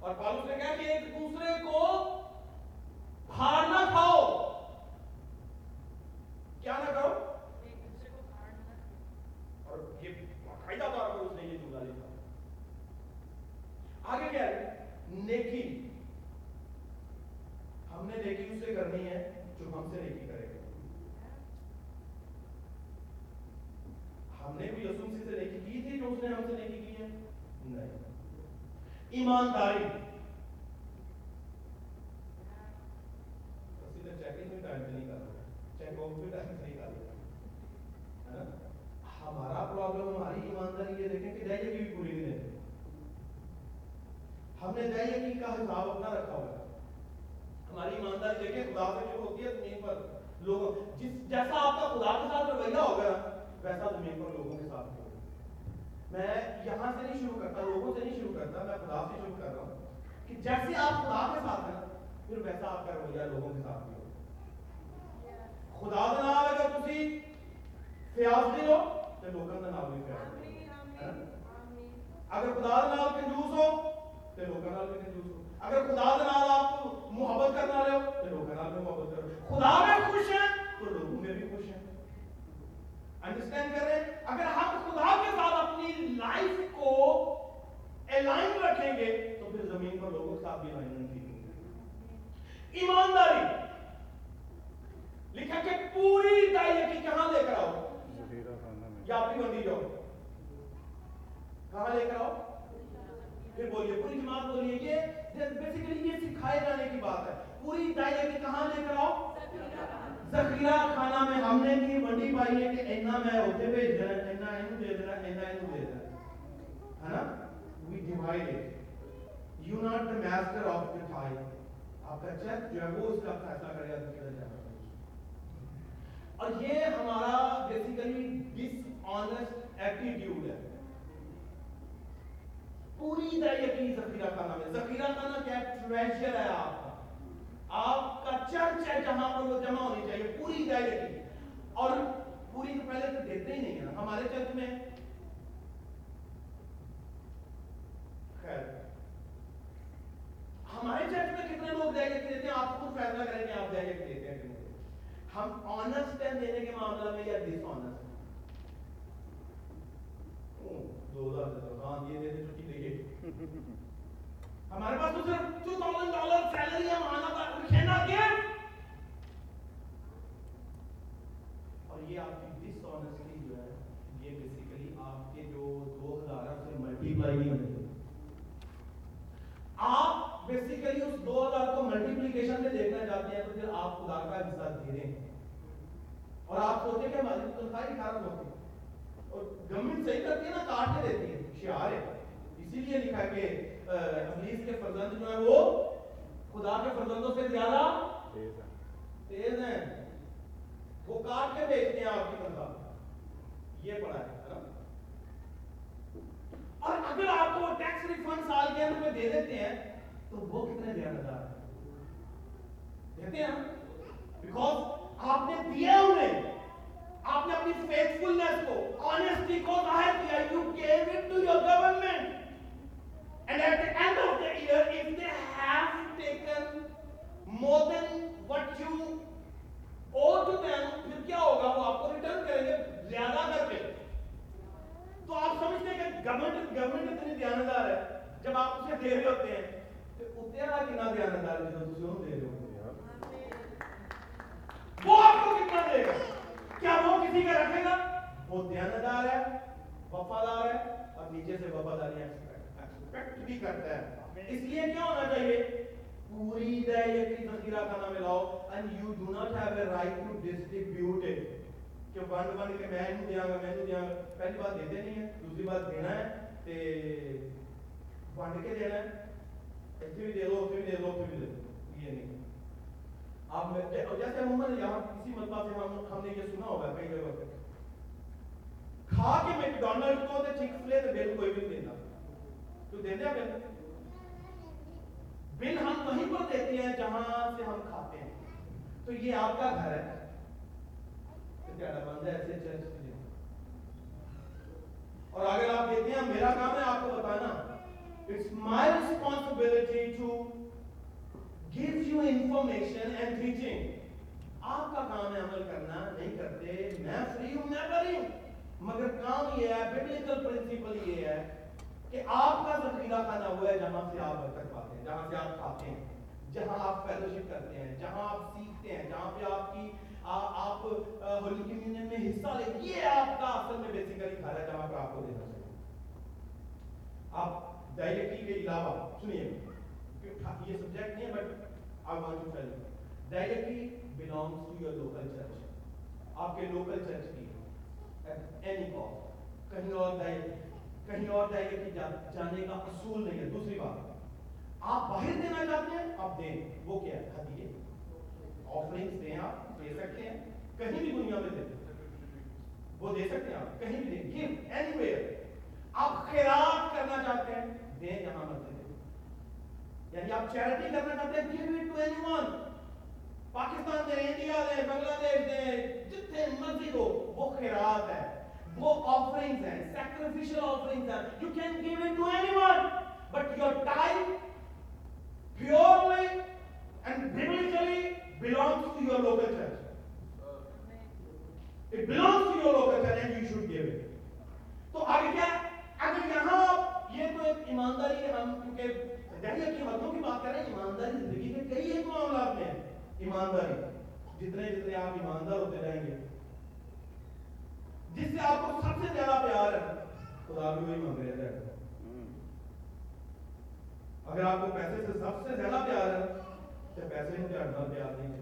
اور پالوس نے کہا کہ ایک دوسرے کو ہار نہ کھاؤ۔ کیا نہ کرو اور یہ باقاعدہ طور پر اس نے یہ جملہ لکھا آگے کیا ہے نیکی ہم نے نیکی اس سے کرنی ہے جو ہم سے نیکی کرے گا ہم نے بھی یسوع مسیح سے نیکی کی تھی جو اس نے ہم سے نیکی کی ہے نہیں ایمانداری اسی طرح چیکنگ میں ٹائم پہ نہیں کر رہا چیک آؤٹ بھی ٹائم پہ نہیں کر رہا ہمارا پرابلم ہماری ایمانداری، یہ دیکھیں کہ دہیے بھی پوری نہیں دیتے ہم نے دہیے کا حساب اپنا رکھا ہوا۔ ہے ہماری ایمانداری دیکھیں، خدا سے جو ہوتی ہے، زمین پر لوگ جس جیسا آپ کا خدا کے ساتھ رویہ ہوگا، ویسا زمین پر لوگوں کے ساتھ ہوگا۔ میں یہاں سے نہیں شروع کرتا، لوگوں سے نہیں شروع کرتا، میں خدا سے شروع کر رہا ہوں کہ جیسے آپ خدا کے ساتھ ہیں، پھر ویسا آپ کا رویہ لوگوں کے ساتھ ہوگا۔ خدا بنا اگر تھی فیاض دے لو ਤੇ ਲੋਕਾਂ ਦਾ ਨਾਲ ਵੀ ਪਿਆਰ ਆਮੀਨ ਆਮੀਨ ਅਗਰ ਖੁਦਾ ਦੇ ਨਾਲ ਕੰਜੂਸ ਹੋ ਤੇ ਲੋਕਾਂ ਨਾਲ ਵੀ ਕੰਜੂਸ ਹੋ ਅਗਰ ਖੁਦਾ ਦੇ ਨਾਲ ਆਪ ਮੁਹੱਬਤ ਕਰਨ ਵਾਲੇ ਹੋ ਤੇ ਲੋਕਾਂ ਨਾਲ ਵੀ ਮੁਹੱਬਤ ਕਰੋ میں خوش ہیں تو لوگوں میں بھی خوش ہیں۔ انڈرسٹینڈ کر رہے ہیں؟ اگر ہم خدا کے ساتھ اپنی لائف کو الائن رکھیں گے تو پھر زمین پر لوگوں کے ساتھ بھی الائنمنٹ ٹھیک ہوگی۔ ایمانداری لکھا کہ پوری دائیہ کی کہاں لے کر آؤ؟ یا اپنی مرضی جاؤ۔ کہاں لے کر آؤ؟ پھر بولیے، پوری جماعت بولیے یہ بیسیکلی یہ سکھائے جانے کی بات ہے۔ پوری دائرے کی کہاں لے کر آؤ؟ ذخیرہ خانہ میں ہم نے کی، منڈی پائی ہے کہ اینا میں ہوتے بھیج رہا ہے، اینا اینو دے رہا ہے، اینا اینو دے رہا ہے۔ نا؟ We divide it you not the master of the file up کا چیک جو ہے وہ اس کا فیصلہ کرے گا کدھر جانا اور یہ ہمارا بیسیکلی ڈس آنےسٹ ایٹیٹیوڈ ہے. پوری یقین ذخیرہ خانہ میں ذخیرہ خانہ کیا ٹریجر ہے آپ کا. آپ کا چرچ ہے جہاں پر وہ جمع ہونی چاہیے. پوری یقین. اور پوری تو پہلے تو دیتے ہی نہیں ہیں. ہمارے چرچ میں خیر. ہمارے چرچ میں کتنے لوگ دہیت دیتے ہیں؟ آپ کو فیصلہ کریں کہ آپ دہیت دیتے ہیں ہم آنسٹ ہیں دینے کے معاملہ میں یا ڈس آنسٹ دو ہزار یہ دے دے چھٹی ہمارے پاس تو صرف ٹو تھاؤزینڈ ڈالر سیلری ہے مہانہ کا رکھینا کے اور یہ آپ کی ڈس آنیسٹی جو ہے، یہ بیسیکلی آپ کے جو دو ہزار سے ملٹی پلائی نہیں ہوتے آپ بیسیکلی اس دو ہزار کو ملٹیپلیکیشن میں دیکھنا چاہتے ہیں تو پھر آپ خدا کا حصہ دھیرے ہیں۔ اور آپ سوچیں کہ ہماری تنخواہ ہی اٹھارہ سو اور گورنمنٹ صحیح کرتی ہے نا کاٹنے دیتی ہے۔ شعار ہے۔ اسی لیے لکھا کہ ابلیس کے فرزند جو ہیں وہ خدا کے فرزندوں سے زیادہ تیز ہیں۔ وہ کاٹ کے بیچتے ہیں آپ کی بندہ یہ پڑھا ہے اور اگر آپ کو ٹیکس ریفنڈ سال کے اندر میں دے دیتے ہیں تو وہ کتنے زیادہ دار دیتے ہیں۔ بیکاز آپ نے دیا انہیں۔ آپ نے اپنی فیتھ کو آنےسٹی کو ظاہر کیا you give it to your government and at the end of the year if they have taken more than what you owe to them پھر کیا ہوگا وہ آپ کو ریٹرن کریں گے زیادہ کر کے تو آپ سمجھتے ہیں کہ گورنمنٹ گورنمنٹ اتنی دیانتدار ہے جب آپ اسے دے رہے ہوتے ہیں تو اتنے والا کتنا دیانتدار ہے جو دوسروں دے رہے ہوتے ہیں وہ آپ کو کتنا دے گا کیا وہ کسی کا رکھے گا؟ وہ دیانتدار ہے، وفادار ہے اور نیچے سے وفاداری ایکسپیکٹ بھی کرتا ہے۔ اس لیے کیا ہونا چاہیے؟ پوری دے یقین ذخیرہ کا نام لاؤ۔ And you do not have a right to distribute it. کہ بند بند کے میں نہیں دیاں گا، میں نہیں دیاں گا۔ پہلی بات دیتے نہیں ہے دوسری بات دینا ہے۔ تے بند کے دینا ہے۔ ایسے بھی دے لو اسے بھی دے لو اسے بھی دے لو یہ نہیں۔ آپ جیسے عموماً یہاں اسی مطلب سے ہم ہم نے یہ سنا ہوگا کئی جگہ پہ کھا کے میک کو تے چک فلے تے بل کوئی بھی دینا تو دینے بل بل ہم وہیں پر دیتے ہیں جہاں سے ہم کھاتے ہیں تو یہ آپ کا گھر ہے بندہ ایسے چرچ میں اور اگر آپ دیتے ہیں میرا کام ہے آپ کو بتانا it's my responsibility to gives you information and teaching. آپ کا کام ہے عمل کرنا نہیں کرتے میں فری ہوں میں بری ہوں مگر کام یہ ہے ببلیکل پرنسپل یہ ہے کہ آپ کا ذخیرہ کھانا وہ ہے جہاں سے آپ برکت پاتے ہیں جہاں سے آپ کھاتے ہیں جہاں آپ فیلوشپ کرتے ہیں جہاں آپ سیکھتے ہیں جہاں پہ آپ کی آپ ہولی کمیونین میں حصہ لیں یہ آپ کا اصل میں بیسیکلی کھانا ہے جہاں پہ آپ کو دینا چاہیے آپ ڈائریکٹلی کے علاوہ سنیے یہ سبجیکٹ نہیں ہے but I want to tell you, directly belongs to your local church. آپ کے لوکل چرچ کی اینی کاف کہیں اور کہیں اور دائرے کی جانے کا اصول نہیں ہے۔ دوسری بات آپ باہر دینا چاہتے ہیں آپ دیں۔ وہ کیا ہے؟ ہدیے۔ آفرنگس دیں آپ دے سکتے ہیں۔ کہیں بھی دنیا میں دیں۔ وہ دے سکتے ہیں آپ کہیں بھی دیں۔ گفٹ اینی ویئر آپ خیرات کرنا چاہتے ہیں دیں جہاں مرضی۔ یعنی آپ چیریٹی کرنا چاہتے ہیں give it to anyone Pakistan they, India دے، بنگلہ دیش دے جتنے مرضی ہو، وہ خیرات ہے وہ آفرنگز ہیں سیکریفیشل آفرنگز ہیں. You can give it to anyone but your time purely and biblically belongs to your local church it belongs to your local church and you should give it تو آگے کیا؟ اگر یہاں یہ تو ایک ایمانداری ہم کیونکہ ظاہر کی بات کریں ایمانداری زندگی کئی ایک معاملات میں ایمانداری، جتنے جتنے آپ ایماندار ہوتے رہیں گے۔ جس سے آپ کو سب سے زیادہ پیار ہے، خدا بھی وہی مانگ رہے ہیں اگر آپ کو پیسے سے سب سے زیادہ پیار ہے، تو پیسے پیار نہیں ہے۔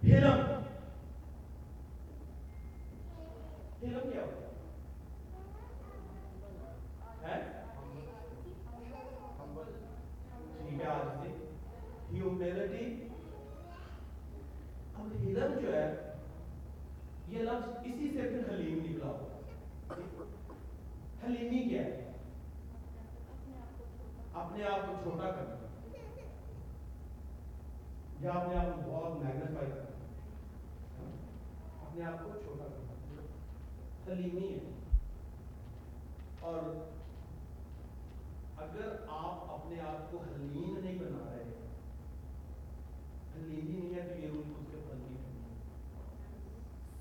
کیا ہوتا ہے ہیومینٹی اب ہرن جو ہے، یہ لفظ اسی سے پھر حلیم نکلا۔ ہو حلیمی کیا ہے؟ اپنے آپ کو چھوٹا کرنا یا اپنے آپ کو بہت میگنیفائی کرنا اپنے آپ کو چھوٹا کرنا حلیمی ہے۔ اور اگر آپ اپنے آپ کو حلیم نہیں بنا رہے ہیں نہیں ہے تو یہ ہے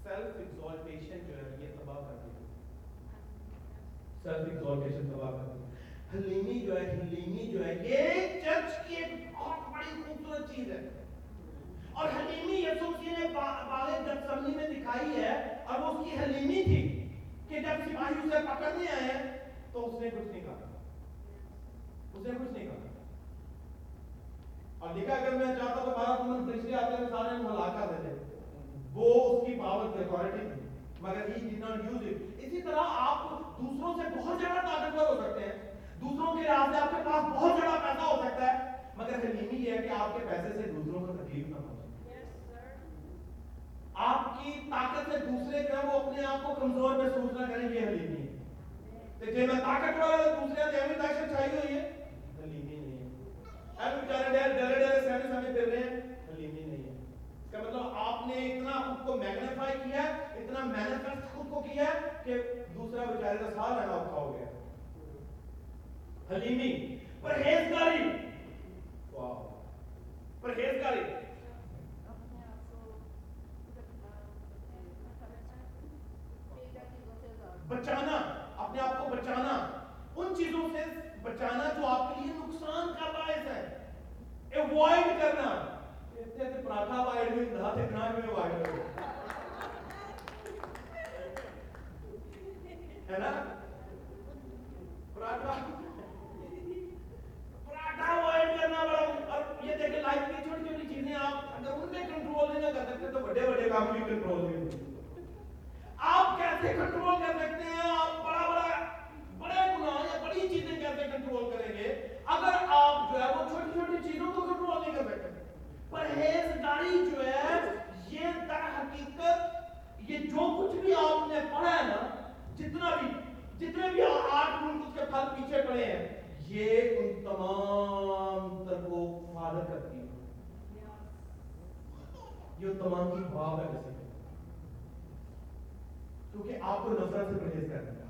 سیلف ایگزالٹیشن جو ہے یہ تباہ کر سیلف ایگزالٹیشن تباہ کر حلیمی جو ہے حلیمی جو ہے، یہ چرچ کی ایک بہت بڑی خوبصورت چیز ہے۔ اور حلیمی مسیح نے باغ میں دکھائی ہے، اور وہ اس کی حلیمی تھی کہ جب سپاہی اسے پکڑنے آئے تو اس نے کچھ نہیں کہا۔ اس نے کچھ نہیں کہا۔ اور لکھا اگر میں چاہتا تو بارہ تمہیں فرشتے آتے ہیں سارے ہم ہلاک کر دیتے وہ اس کی پاور کی اتھارٹی تھی۔ مگر he did not use it اسی طرح آپ دوسروں سے بہت زیادہ طاقتور ہو سکتے ہیں۔ دوسروں کے راستے آپ کے پاس بہت زیادہ پیسہ ہو سکتا ہے مگر حلیمی یہ ہے کہ آپ کے پیسے سے دوسروں کو تکلیف نہ پہنچے۔ آپ کی طاقت سے دوسرے کا وہ اپنے آپ کو کمزور محسوس نہ کریں یہ حلیمی ہے۔ جی میں طاقتور ہوں دوسرے سے ہمیں طاقت چاہیے ہوئی ہے۔ ہے بیچارے ڈر ڈرے ڈرے سہمے سہمے پھر رہے ہیں۔ حلیمی نہیں ہے۔ اس کا مطلب آپ نے اتنا خود کو میگنیفائی کیا ہے اتنا محنت خود کو کیا ہے کہ دوسرا بیچارے کا ساتھ رہنا اوکھا ہو گیا۔ حلیمی، پرہیزگاری۔ واہ۔ پرہیزگاری۔ بچانا، اپنے آپ کو بچانا۔ ان چیزوں سے بچانا جو آپ کے لیے نقصان کا باعث ہے. اوائڈ کرنا. کہتے پراٹھا میں دھا تھے کرو ہے نا؟ پراٹھا. پراٹھا کرنا بڑا اور یہ دیکھیں لائف کی چھوٹی چھوٹی چیزیں آپ اگر ان میں کنٹرول نہیں کر سکتے تو بڑے بڑے کام بھی کنٹرول نہیں آپ کیسے کنٹرول کر سکتے؟ کوئی خواب ہے کسی کا کیونکہ آپ کو نفرت سے پرہیز کرنا ہے۔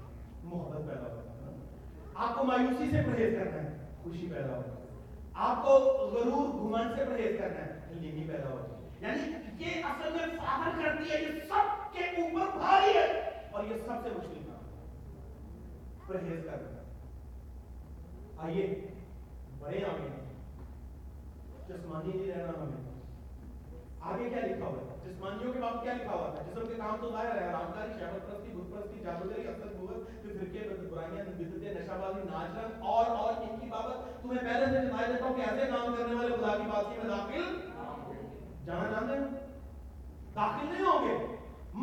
محبت پیدا کرنا ہے آپ کو مایوسی سے پرہیز کرنا ہے۔ خوشی پیدا ہوتی ہے۔ آپ کو غرور گھمن سے پرہیز کرنا ہے۔ لیمی پیدا ہوتی ہے۔ یعنی یہ اصل میں فاہر کرتی ہے، یہ سب کے اوپر بھاری ہے اور یہ سب سے مشکل کام پرہیز کرنا۔ آئیے، بڑے آگے جسمانی نہیں رہنا ہمیں۔ آگے کیا لکھا ہوا ہے؟ جسمانیوں کے بابت کیا لکھا ہوا تھا جسم کے کام تو ظاہر ہے آرام داری شہوت پرستی بت پرستی جادوگری افسر قوت جو فرقے برائیاں بدتیں نشہ بازی ناچرن اور اور ان کی بابت تمہیں پہلے سے بتا دیتا ہوں کہ ایسے کام کرنے والے خدا کی بات میں داخل جہاں جانتے ہیں داخل نہیں ہوں گے،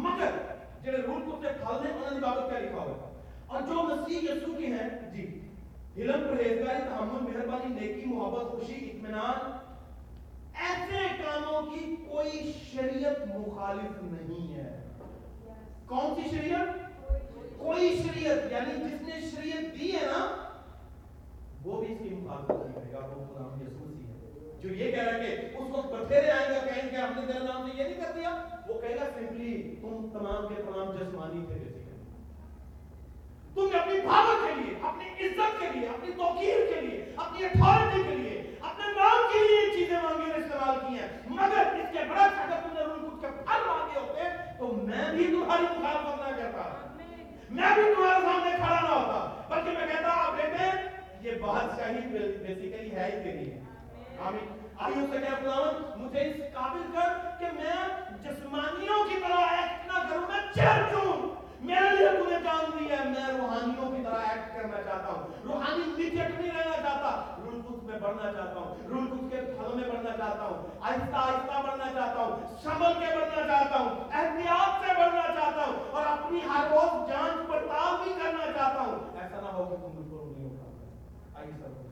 مگر جڑے روح کو اپنے پھل دیں انہوں نے بابت کیا لکھا ہوا ہے؟ اور جو مسیح یسوع کے ہیں جی علم پرہیزگاری، تحمل، مہربانی، نیکی، محبت، خوشی، اطمینان ایسے کاموں کی کوئی شریعت مخالف نہیں ہے۔ کون سی شریعت؟ کوئی شریعت یعنی جس نے شریعت دی ہے نا، وہ بھی اس کی مخالفت نہیں کرے گا۔ وہ خدا ہم یسوس ہی ہے۔ جو یہ کہہ رہا ہے کہ اس وقت بٹھیرے آئیں گا کہیں گے، ہم نے تیرا نام سے یہ نہیں کر دیا۔ وہ کہے گا سمپلی تم تمام کے تمام جسمانی تھے تم نے اپنی بھاوت کے لیے، اپنی عزت کے لیے، اپنی توقیر کے لیے، اپنی اتھارٹی کے لیے، اپنے نام کے لیے چیزیں مانگی اور استعمال کی ہیں۔ مگر اس کے برعکس اگر تم نے رول خود کے پھل مانگے ہوتے، تو میں بھی تمہاری مخالفت نہ کرتا۔ میں بھی تمہارے سامنے کھڑا نہ ہوتا۔ بلکہ میں کہتا آپ بیٹے، یہ بات چاہیے بیسیکلی ہے ہی تیری۔ آمین۔ آئیو سے کہا خداوند مجھے اس قابل کر کہ میں جسمانیوں کی طرح ایکٹ نہ کروں، میں چہر جوں میرے لیے تو جان دی ہے، میں روحانیوں کی طرح ایکٹ کرنا چاہتا ہوں۔ روحانی نیچٹ نہیں رہنا چاہتا۔ رول بک میں بڑھنا چاہتا ہوں۔ رول بک کے پھلوں میں بڑھنا چاہتا ہوں۔ آہستہ آہستہ بڑھنا چاہتا ہوں۔ سبل کے بڑھنا چاہتا ہوں۔ احتیاط سے بڑھنا چاہتا ہوں۔ اور اپنی ہر روز جانچ پڑتال بھی کرنا چاہتا ہوں۔ ایسا نہ ہو کہ تم بالکل نہیں ہو آئیے سب۔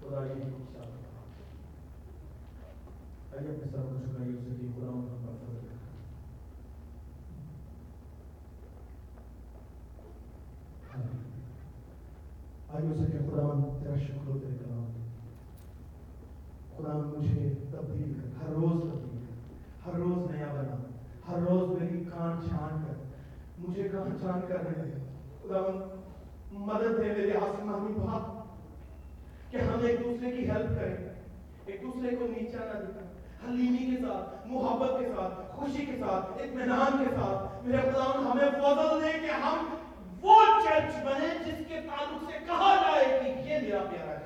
خدا جی یہ اپنے سر کو شکریہ اسے دی خدا ہوں۔ آج میں ہو خدا خداون تیرا شکر و تیرے کلام خداون مجھے تبدیل کر ہر روز تبدیل کر ہر روز نیا بنا ہر روز میری کان چھان کر مجھے کان چھان کر رہے ہیں خدا خداون مدد دے میرے آسمانی باپ کہ ہم ایک دوسرے کی ہیلپ کریں ایک دوسرے کو نیچا نہ دکھائیں حلیمی کے ساتھ محبت کے ساتھ خوشی کے ساتھ اطمینان کے ساتھ میرے خداون ہمیں فضل دے کہ ہم وہ چرچ بنے جس کے تعلق سے کہا جائے کہ یہ میرا پیارا